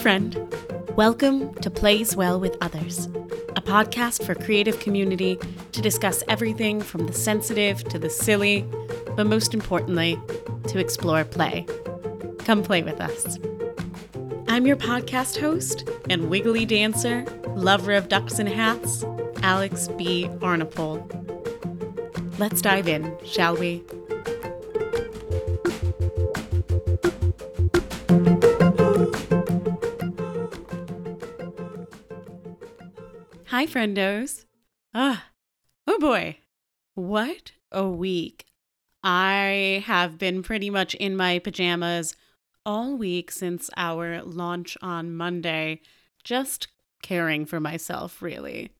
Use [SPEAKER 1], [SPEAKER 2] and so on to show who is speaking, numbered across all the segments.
[SPEAKER 1] friend. Welcome to Plays Well with Others, a podcast for creative community to discuss everything from the sensitive to the silly, but most importantly, to explore play. Come play with us. I'm your podcast host and wiggly dancer, lover of ducks and hats, Alex B. Arnapol. Let's dive in, shall we? Hi, friendos. Ah, oh boy. What a week. I have been pretty much in my pajamas all week since our launch on Monday, just caring for myself, really.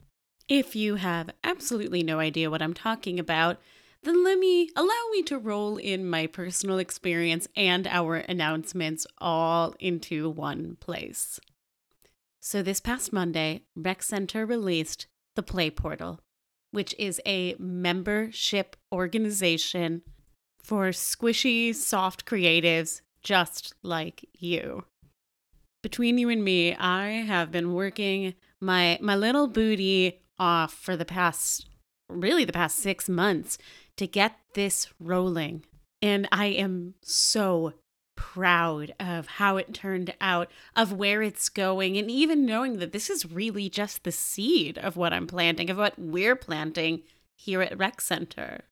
[SPEAKER 1] If you have absolutely no idea what I'm talking about, then let me allow me to roll in my personal experience and our announcements all into one place. So, this past Monday, Rec Center released the Play Portal, which is a membership organization for squishy, soft creatives just like you. Between you and me, I have been working my my little booty off for the past really the past 6 months to get this rolling. And I am so proud of how it turned out, of where it's going, and even knowing that this is really just the seed of what I'm planting, of what we're planting here at Rec Center.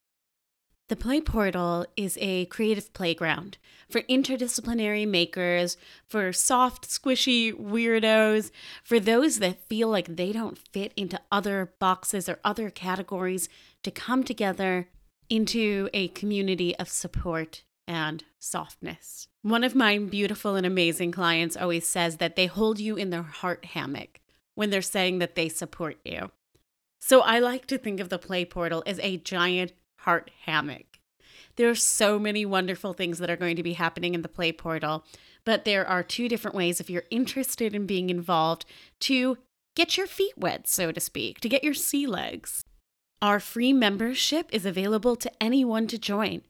[SPEAKER 1] The Play Portal is a creative playground for interdisciplinary makers, for soft, squishy weirdos, for those that feel like they don't fit into other boxes or other categories to come together into a community of support and softness. One of my beautiful and amazing clients always says that they hold you in their heart hammock when they're saying that they support you. So I like to think of the Play Portal as a giant heart hammock. There are so many wonderful things that are going to be happening in the Play Portal, but there are two different ways if you're interested in being involved to get your feet wet, so to speak, to get your sea legs. Our free membership is available to anyone to join.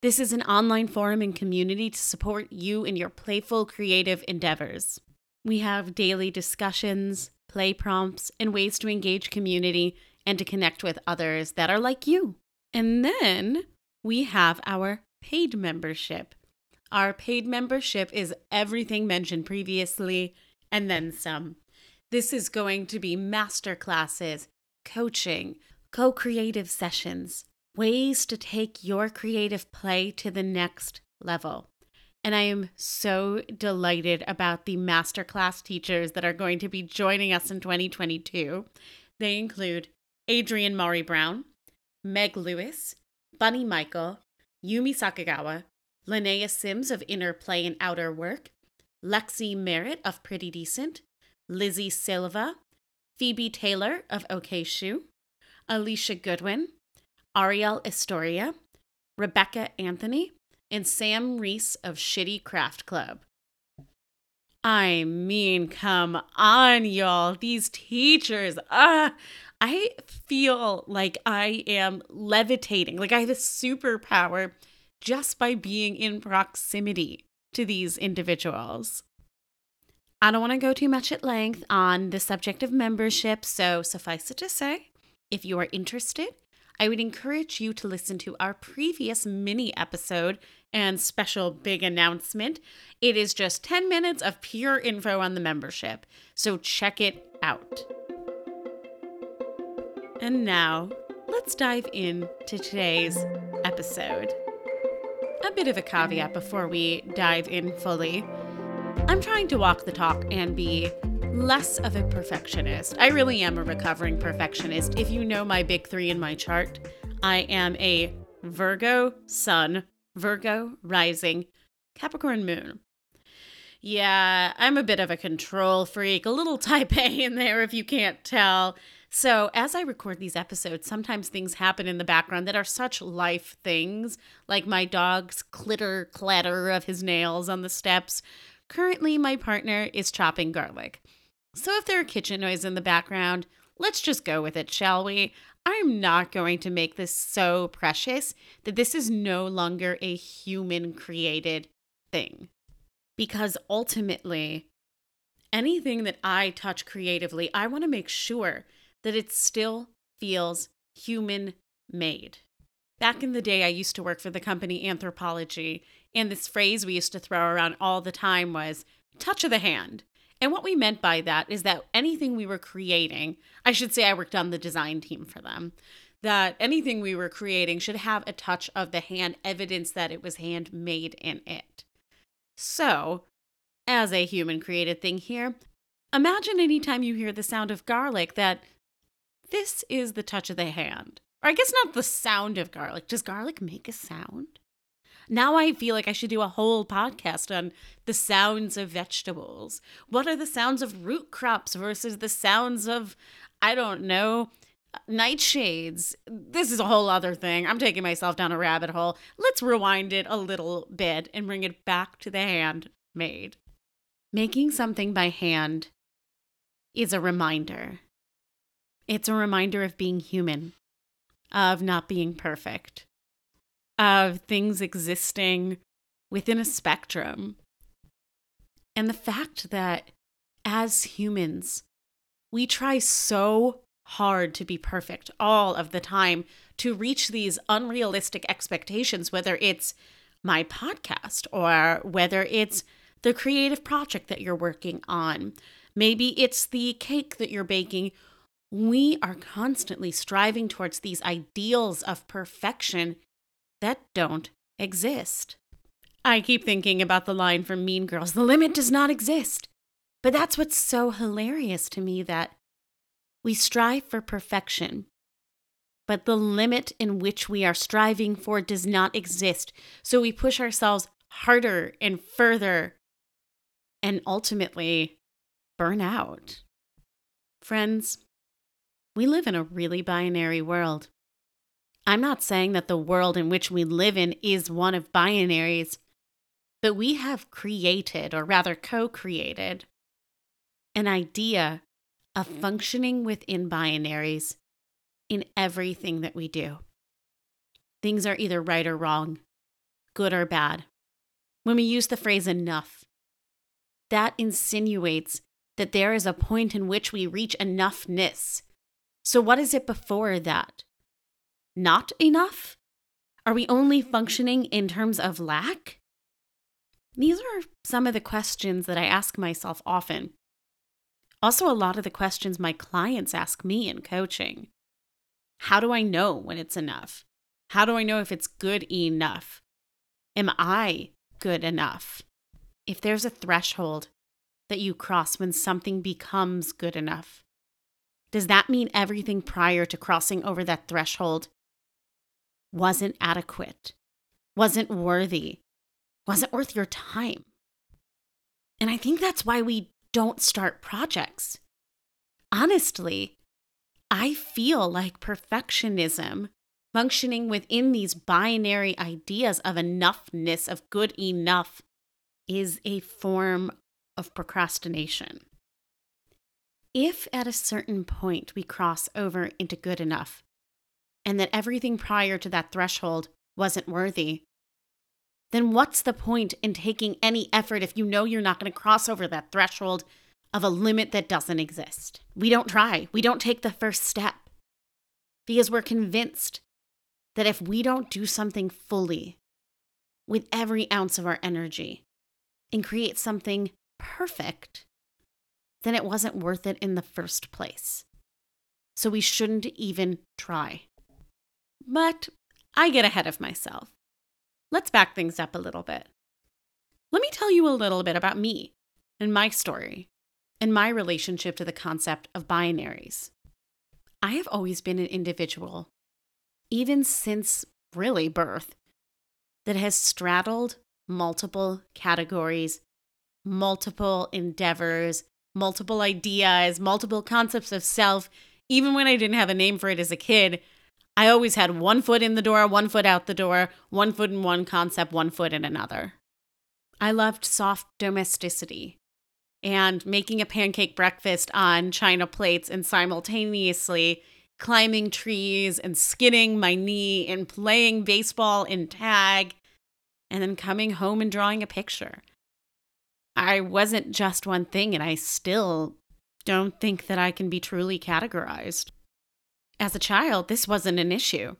[SPEAKER 1] This is an online forum and community to support you in your playful creative endeavors. We have daily discussions, play prompts, and ways to engage community and to connect with others that are like you. And then we have our paid membership. Our paid membership is everything mentioned previously and then some. This is going to be master classes, coaching, co creative sessions, ways to take your creative play to the next level. And I am so delighted about the masterclass teachers that are going to be joining us in 2022. They include Adrienne Maree Brown, Meg Lewis, Bunny Michael, Yumi Sakugawa, Linnea Sims of Inner Play and Outer Work, Lexi Merritt of Pretty Decent, Lizzie Silva, Phoebe Taylor of OK Shoe, Alicia Goodwin, Ariel Estoria, Rebecca Anthony, and Sam Reese of Shitty Craft Club. I mean, come on, y'all. These teachers, ah, I feel like I am levitating, like I have a superpower just by being in proximity to these individuals. I don't want to go too much at length on the subject of membership, so suffice it to say, if you are interested, I would encourage you to listen to our previous mini episode and special big announcement. It is just 10 minutes of pure info on the membership, so check it out. And now, let's dive in to today's episode. A bit of a caveat before we dive in fully. I'm trying to walk the talk and be less of a perfectionist. I really am a recovering perfectionist. If you know my big three in my chart, I am a Virgo sun, Virgo rising, Capricorn moon. Yeah, I'm a bit of a control freak, a little type A in there if you can't tell. So, as I record these episodes, sometimes things happen in the background that are such life things, like my dog's clitter clatter of his nails on the steps. Currently, my partner is chopping garlic. So if there are kitchen noise in the background, let's just go with it, shall we? I'm not going to make this so precious that this is no longer a human created thing. Because ultimately, anything that I touch creatively, I want to make sure that it still feels human made. Back in the day, I used to work for the company Anthropologie, and this phrase we used to throw around all the time was touch of the hand. And what we meant by that is that anything we were creating, I should say I worked on the design team for them, that anything we were creating should have a touch of the hand, evidence that it was handmade in it. So, as a human created thing here, imagine anytime you hear the sound of garlic that this is the touch of the hand. Or I guess not the sound of garlic. Does garlic make a sound? Now I feel like I should do a whole podcast on the sounds of vegetables. What are the sounds of root crops versus the sounds of, I don't know, nightshades? This is a whole other thing. I'm taking myself down a rabbit hole. Let's rewind it a little bit and bring it back to the handmade. Making something by hand is a reminder. It's a reminder of being human, of not being perfect of things existing within a spectrum. And the fact that as humans, we try so hard to be perfect all of the time to reach these unrealistic expectations, whether it's my podcast or whether it's the creative project that you're working on. Maybe it's the cake that you're baking. We are constantly striving towards these ideals of perfection that don't exist. I keep thinking about the line from Mean Girls the limit does not exist. But that's what's so hilarious to me that we strive for perfection, but the limit in which we are striving for does not exist. So we push ourselves harder and further and ultimately burn out. Friends, we live in a really binary world. I'm not saying that the world in which we live in is one of binaries, but we have created, or rather co created, an idea of mm. functioning within binaries in everything that we do. Things are either right or wrong, good or bad. When we use the phrase enough, that insinuates that there is a point in which we reach enoughness. So, what is it before that? Not enough? Are we only functioning in terms of lack? These are some of the questions that I ask myself often. Also, a lot of the questions my clients ask me in coaching. How do I know when it's enough? How do I know if it's good enough? Am I good enough? If there's a threshold that you cross when something becomes good enough, does that mean everything prior to crossing over that threshold wasn't adequate, wasn't worthy, wasn't worth your time. And I think that's why we don't start projects. Honestly, I feel like perfectionism functioning within these binary ideas of enoughness, of good enough, is a form of procrastination. If at a certain point we cross over into good enough, and that everything prior to that threshold wasn't worthy, then what's the point in taking any effort if you know you're not going to cross over that threshold of a limit that doesn't exist? We don't try, we don't take the first step because we're convinced that if we don't do something fully with every ounce of our energy and create something perfect, then it wasn't worth it in the first place. So we shouldn't even try. But I get ahead of myself. Let's back things up a little bit. Let me tell you a little bit about me and my story and my relationship to the concept of binaries. I have always been an individual, even since really birth, that has straddled multiple categories, multiple endeavors, multiple ideas, multiple concepts of self. Even when I didn't have a name for it as a kid, I always had one foot in the door, one foot out the door, one foot in one concept, one foot in another. I loved soft domesticity and making a pancake breakfast on china plates and simultaneously climbing trees and skinning my knee and playing baseball and tag and then coming home and drawing a picture. I wasn't just one thing, and I still don't think that I can be truly categorized. As a child, this wasn't an issue.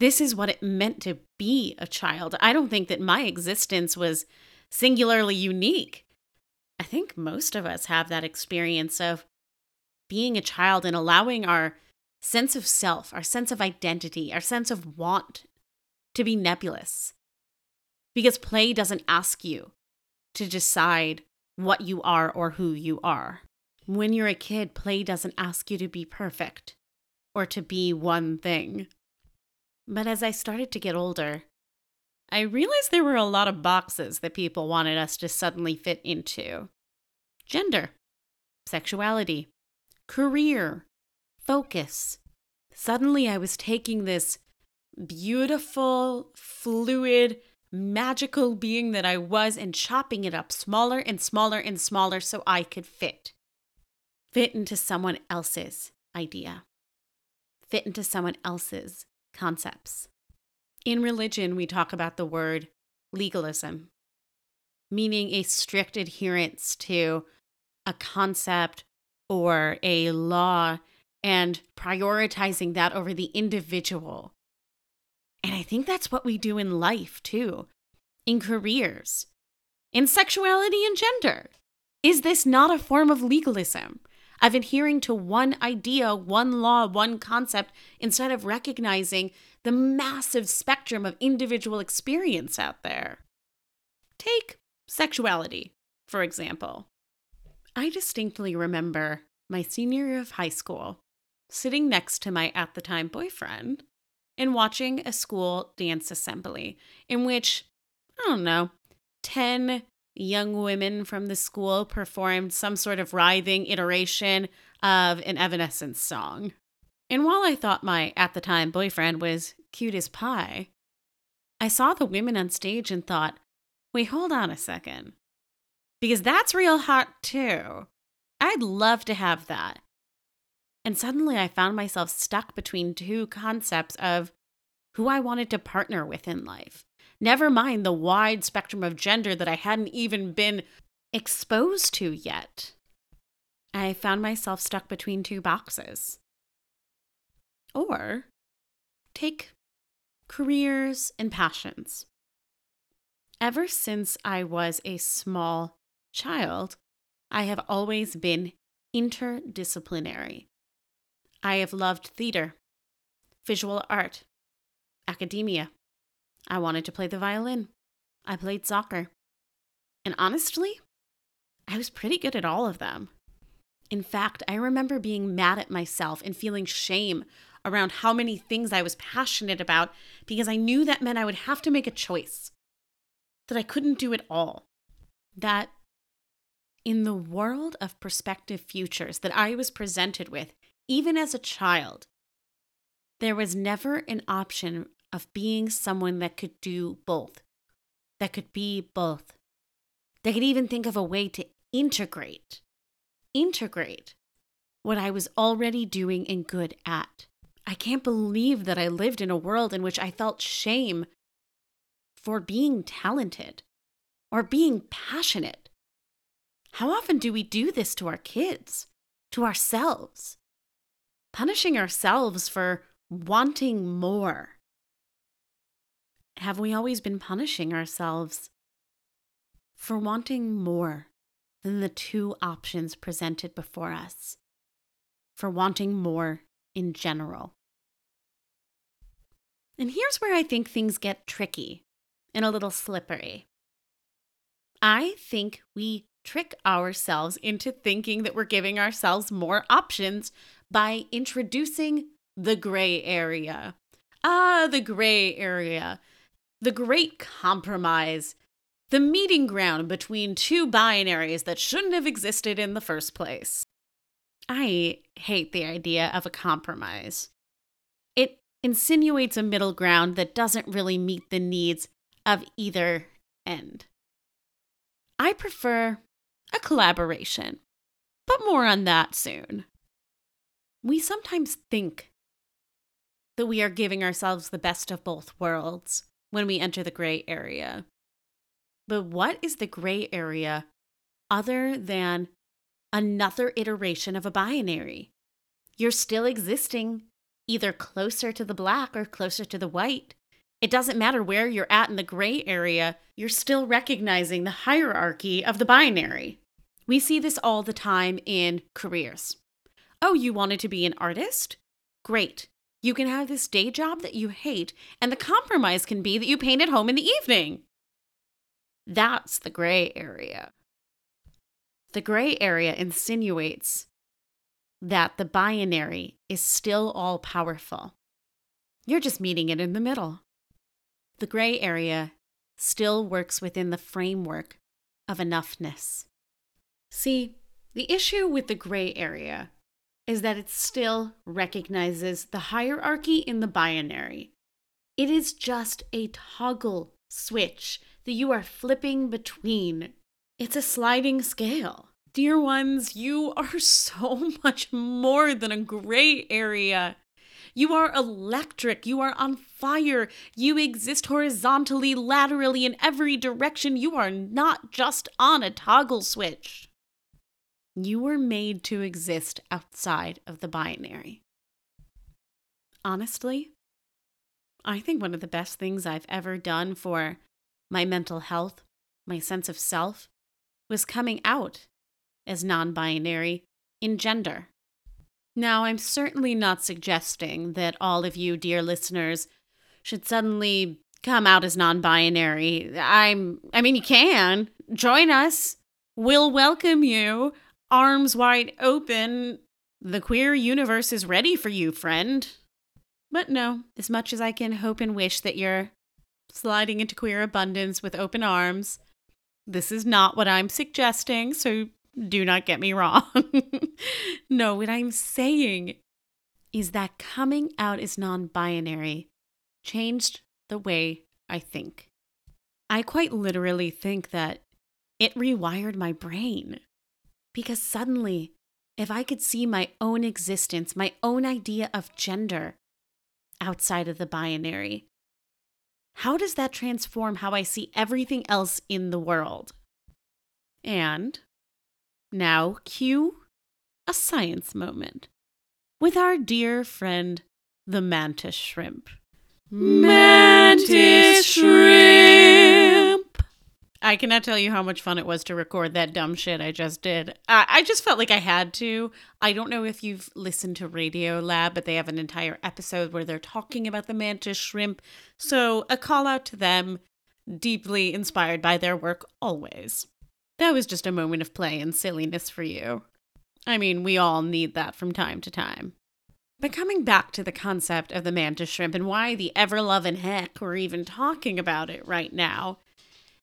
[SPEAKER 1] This is what it meant to be a child. I don't think that my existence was singularly unique. I think most of us have that experience of being a child and allowing our sense of self, our sense of identity, our sense of want to be nebulous. Because play doesn't ask you to decide what you are or who you are. When you're a kid, play doesn't ask you to be perfect or to be one thing. But as I started to get older, I realized there were a lot of boxes that people wanted us to suddenly fit into gender, sexuality, career, focus. Suddenly, I was taking this beautiful, fluid, magical being that I was and chopping it up smaller and smaller and smaller so I could fit. Fit into someone else's idea, fit into someone else's concepts. In religion, we talk about the word legalism, meaning a strict adherence to a concept or a law and prioritizing that over the individual. And I think that's what we do in life too, in careers, in sexuality and gender. Is this not a form of legalism? Of adhering to one idea, one law, one concept, instead of recognizing the massive spectrum of individual experience out there. Take sexuality, for example. I distinctly remember my senior year of high school sitting next to my at the time boyfriend and watching a school dance assembly in which, I don't know, 10 young women from the school performed some sort of writhing iteration of an Evanescence song. And while I thought my at the time boyfriend was cute as pie, I saw the women on stage and thought, wait, hold on a second. Because that's real hot too. I'd love to have that. And suddenly I found myself stuck between two concepts of who I wanted to partner with in life. Never mind the wide spectrum of gender that I hadn't even been exposed to yet. I found myself stuck between two boxes. Or take careers and passions. Ever since I was a small child, I have always been interdisciplinary. I have loved theater, visual art, academia. I wanted to play the violin. I played soccer. And honestly, I was pretty good at all of them. In fact, I remember being mad at myself and feeling shame around how many things I was passionate about because I knew that meant I would have to make a choice, that I couldn't do it all. That in the world of prospective futures that I was presented with, even as a child, there was never an option of being someone that could do both, that could be both, that could even think of a way to integrate, integrate what I was already doing and good at. I can't believe that I lived in a world in which I felt shame for being talented or being passionate. How often do we do this to our kids, to ourselves? Punishing ourselves for wanting more. Have we always been punishing ourselves for wanting more than the two options presented before us? For wanting more in general? And here's where I think things get tricky and a little slippery. I think we trick ourselves into thinking that we're giving ourselves more options by introducing the gray area. Ah, the gray area. The great compromise. The meeting ground between two binaries that shouldn't have existed in the first place. I hate the idea of a compromise It insinuates a middle ground that doesn't really meet the needs of either end. I prefer a collaboration, but more on that soon. We sometimes think that we are giving ourselves the best of both worlds when we enter the gray area. But what is the gray area other than another iteration of a binary. You're still existing either closer to the black or closer to the white. It doesn't matter where you're at in the gray area, you're still recognizing the hierarchy of the binary. We see this all the time in careers. Oh, you wanted to be an artist? Great. You can have this day job that you hate, and the compromise can be that you paint at home in the evening. That's the gray area. The gray area insinuates that the binary is still all powerful. You're just meeting it in the middle. The gray area still works within the framework of enoughness. See, the issue with the gray area is that it still recognizes the hierarchy in the binary. It is just a toggle switch that you are flipping between. It's a sliding scale. Dear ones, you are so much more than a gray area. You are electric. You are on fire. You exist horizontally, laterally, in every direction. You are not just on a toggle switch. You were made to exist outside of the binary. Honestly, I think one of the best things I've ever done for my mental health, my sense of self, was coming out as non binary in gender. Now, I'm certainly not suggesting that all of you, dear listeners, should suddenly come out as non binary. I'm, I mean, you can join us. We'll welcome you, arms wide open. The queer universe is ready for you, friend. But no, as much as I can hope and wish that you're sliding into queer abundance with open arms, this is not what I'm suggesting, so do not get me wrong. no, what I'm saying is that coming out as non binary changed the way I think. I quite literally think that it rewired my brain because suddenly, if I could see my own existence, my own idea of gender outside of the binary, how does that transform how I see everything else in the world? And now, cue a science moment with our dear friend, the mantis shrimp.
[SPEAKER 2] Mantis shrimp!
[SPEAKER 1] I cannot tell you how much fun it was to record that dumb shit I just did. I just felt like I had to. I don't know if you've listened to Radiolab, but they have an entire episode where they're talking about the mantis shrimp. So, a call out to them, deeply inspired by their work always. That was just a moment of play and silliness for you. I mean, we all need that from time to time. But coming back to the concept of the mantis shrimp and why the ever loving heck we're even talking about it right now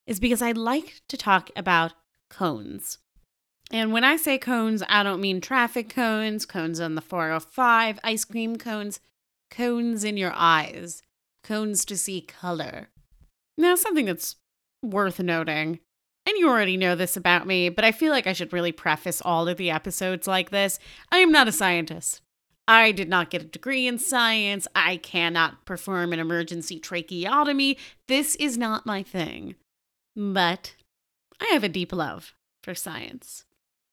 [SPEAKER 1] is because I'd like to talk about cones. And when I say cones, I don't mean traffic cones, cones on the 405, ice cream cones, cones in your eyes, cones to see color. Now, something that's worth noting and you already know this about me, but I feel like I should really preface all of the episodes like this. I am not a scientist. I did not get a degree in science. I cannot perform an emergency tracheotomy. This is not my thing. But I have a deep love for science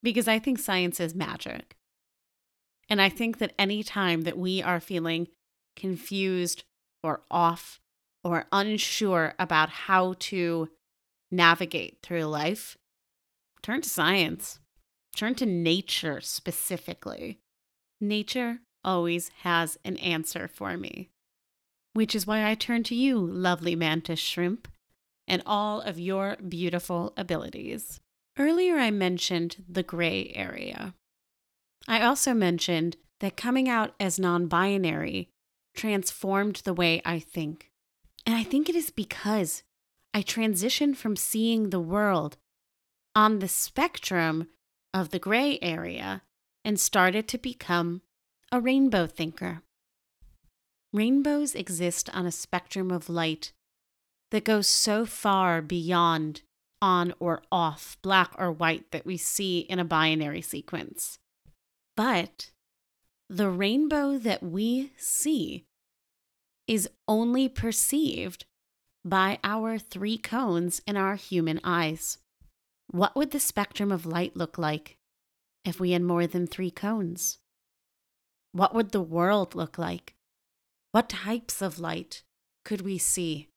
[SPEAKER 1] because I think science is magic. And I think that any time that we are feeling confused or off or unsure about how to navigate through life, turn to science, turn to nature specifically. Nature always has an answer for me, which is why I turn to you, lovely mantis shrimp, and all of your beautiful abilities. Earlier, I mentioned the gray area. I also mentioned that coming out as non binary transformed the way I think. And I think it is because I transitioned from seeing the world on the spectrum of the gray area and started to become a rainbow thinker. Rainbows exist on a spectrum of light that goes so far beyond on or off, black or white, that we see in a binary sequence. But the rainbow that we see is only perceived by our three cones in our human eyes What would the spectrum of light look like if we had more than three cones? What would the world look like? What types of light could we see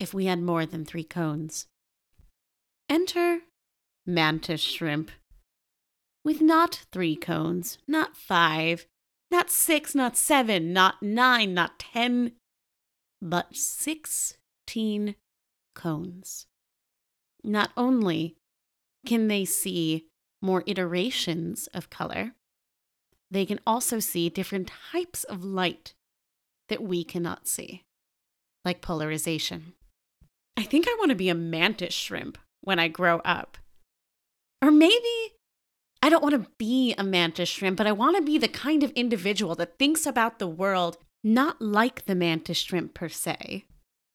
[SPEAKER 1] if we had more than three cones? Enter mantis shrimp with not three cones, not five, not six, not seven, not nine, not ten, but sixteen cones. Not only can they see more iterations of color, they can also see different types of light that we cannot see, like polarization. I think I want to be a mantis shrimp when I grow up. Or maybe I don't want to be a mantis shrimp, but I want to be the kind of individual that thinks about the world not like the mantis shrimp per se,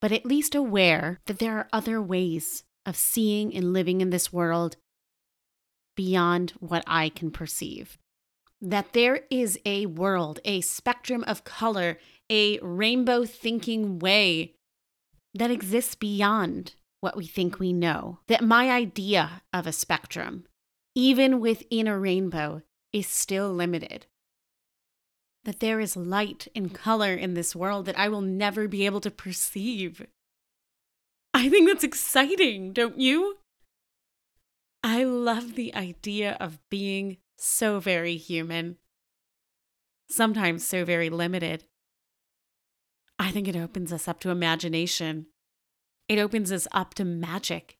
[SPEAKER 1] but at least aware that there are other ways of seeing and living in this world beyond what I can perceive. That there is a world, a spectrum of color, a rainbow thinking way that exists beyond what we think we know. That my idea of a spectrum even within a rainbow, is still limited. That there is light and color in this world that I will never be able to perceive. I think that's exciting, don't you? I love the idea of being so very human, sometimes so very limited. I think it opens us up to imagination. It opens us up to magic.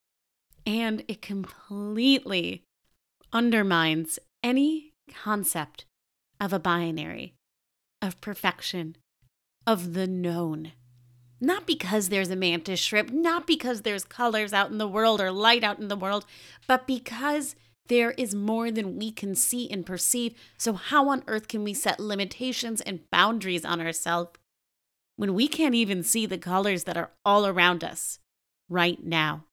[SPEAKER 1] And it completely undermines any concept of a binary, of perfection, of the known. Not because there's a mantis shrimp, not because there's colors out in the world or light out in the world, but because there is more than we can see and perceive. So, how on earth can we set limitations and boundaries on ourselves when we can't even see the colors that are all around us right now?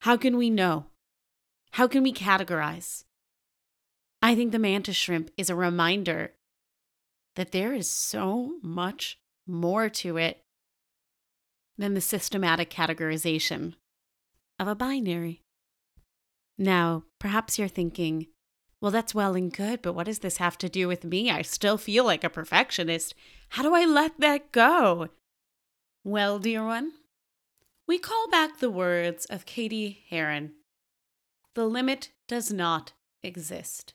[SPEAKER 1] How can we know how can we categorize? I think the mantis shrimp is a reminder that there is so much more to it than the systematic categorization of a binary. Now, perhaps you're thinking, well, that's well and good, but what does this have to do with me? I still feel like a perfectionist. How do I let that go? Well, dear one, we call back the words of Cady Heron the limit does not exist.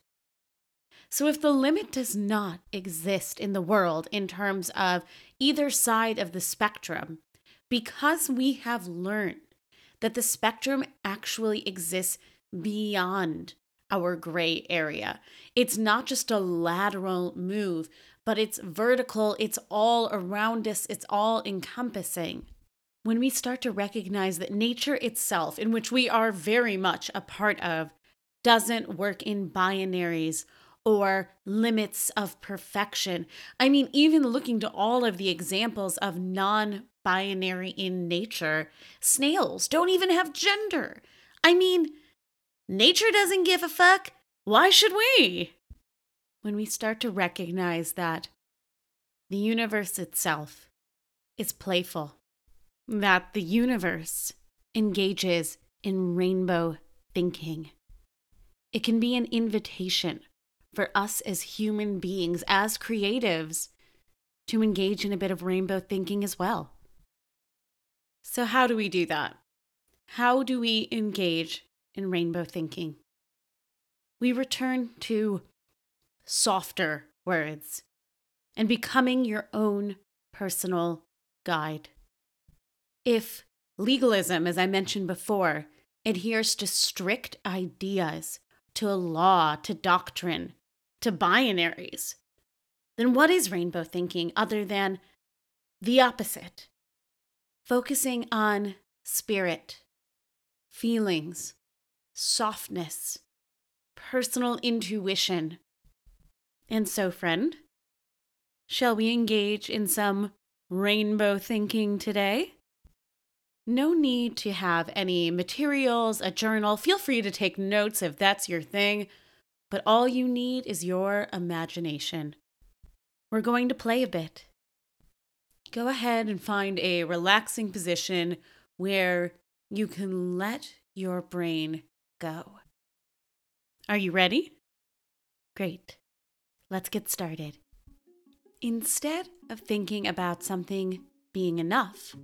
[SPEAKER 1] So, if the limit does not exist in the world in terms of either side of the spectrum, because we have learned that the spectrum actually exists beyond our gray area, it's not just a lateral move, but it's vertical, it's all around us, it's all encompassing when we start to recognize that nature itself, in which we are very much a part of, doesn't work in binaries or limits of perfection. I mean, even looking to all of the examples of non binary in nature, snails don't even have gender. I mean, nature doesn't give a fuck. Why should we? When we start to recognize that the universe itself is playful that the universe engages in rainbow thinking. It can be an invitation for us as human beings, as creatives, to engage in a bit of rainbow thinking as well. So, how do we do that? How do we engage in rainbow thinking? We return to softer words and becoming your own personal guide. If legalism, as I mentioned before, adheres to strict ideas, to a law, to doctrine, to binaries, then what is rainbow thinking other than the opposite? Focusing on spirit, feelings, softness, personal intuition. And so, friend, shall we engage in some rainbow thinking today? No need to have any materials, a journal. Feel free to take notes if that's your thing, but all you need is your imagination. We're going to play a bit. Go ahead and find a relaxing position where you can let your brain go. Are you ready? Great. Let's get started. Instead of thinking about something being enough,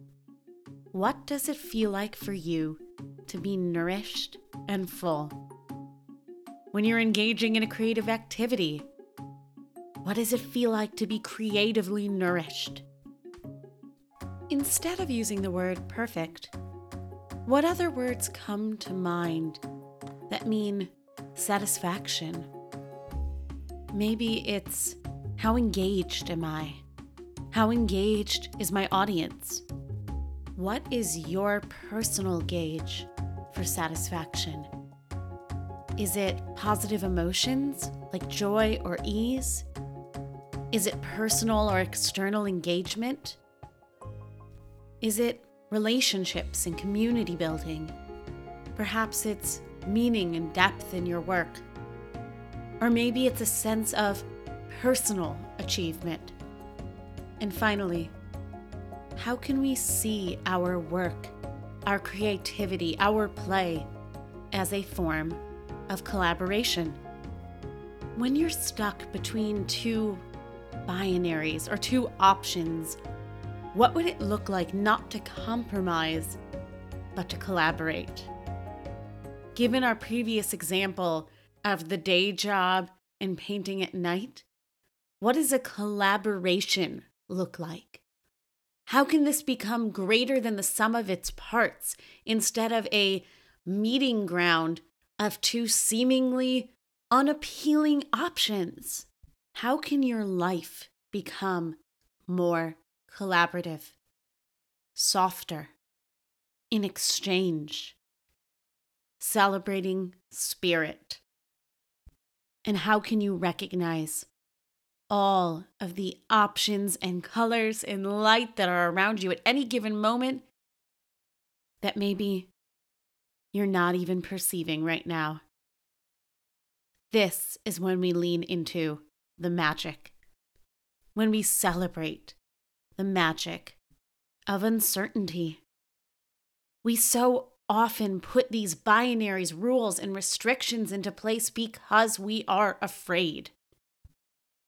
[SPEAKER 1] what does it feel like for you to be nourished and full? When you're engaging in a creative activity, what does it feel like to be creatively nourished? Instead of using the word perfect, what other words come to mind that mean satisfaction? Maybe it's how engaged am I? How engaged is my audience? What is your personal gauge for satisfaction? Is it positive emotions like joy or ease? Is it personal or external engagement? Is it relationships and community building? Perhaps it's meaning and depth in your work. Or maybe it's a sense of personal achievement. And finally, how can we see our work, our creativity, our play as a form of collaboration? When you're stuck between two binaries or two options, what would it look like not to compromise, but to collaborate? Given our previous example of the day job and painting at night, what does a collaboration look like? How can this become greater than the sum of its parts instead of a meeting ground of two seemingly unappealing options? How can your life become more collaborative, softer, in exchange, celebrating spirit? And how can you recognize all of the options and colors and light that are around you at any given moment that maybe you're not even perceiving right now. This is when we lean into the magic, when we celebrate the magic of uncertainty. We so often put these binaries, rules, and restrictions into place because we are afraid.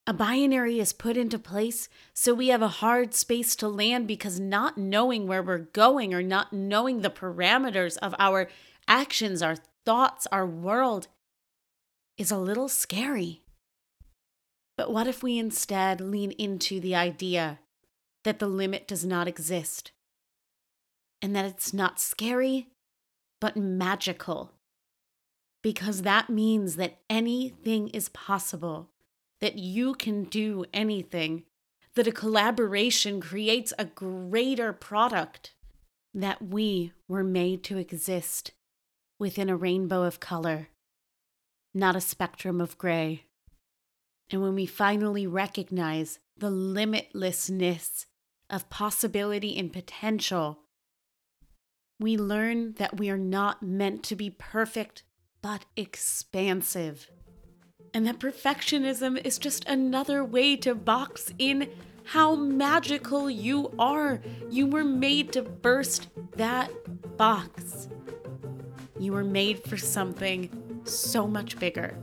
[SPEAKER 1] A binary is put into place so we have a hard space to land because not knowing where we're going or not knowing the parameters of our actions, our thoughts, our world is a little scary. But what if we instead lean into the idea that the limit does not exist and that it's not scary, but magical? Because that means that anything is possible that you can do anything, that a collaboration creates a greater product, that we were made to exist within a rainbow of color, not a spectrum of gray. And when we finally recognize the limitlessness of possibility and potential, we learn that we are not meant to be perfect, but expansive and that perfectionism is just another way to box in how magical you are. You were made to burst that box. You were made for something so much bigger.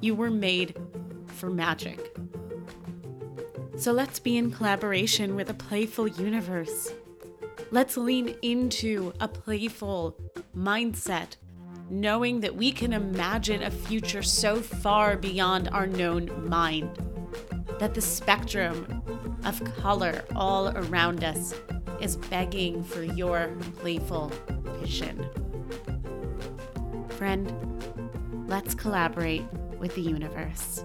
[SPEAKER 1] You were made for magic. So let's be in collaboration with a playful universe. Let's lean into a playful mindset knowing that we can imagine a future so far beyond our known mind, that the spectrum of color all around us is begging for your playful vision. Friend, let's collaborate with the universe.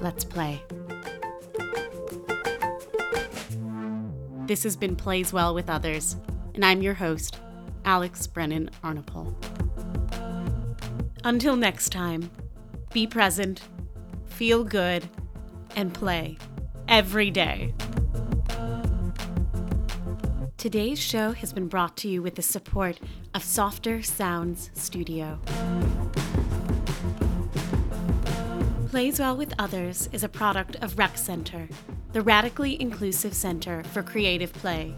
[SPEAKER 1] Let's play. This has been Plays Well with Others, and I'm your host, Alex Brennan Arnapol. Until next time, be present, feel good, and play every day. Today's show has been brought to you with the support of Softer Sounds Studio. Plays Well with Others is a product of Rec Center, the radically inclusive center for creative play.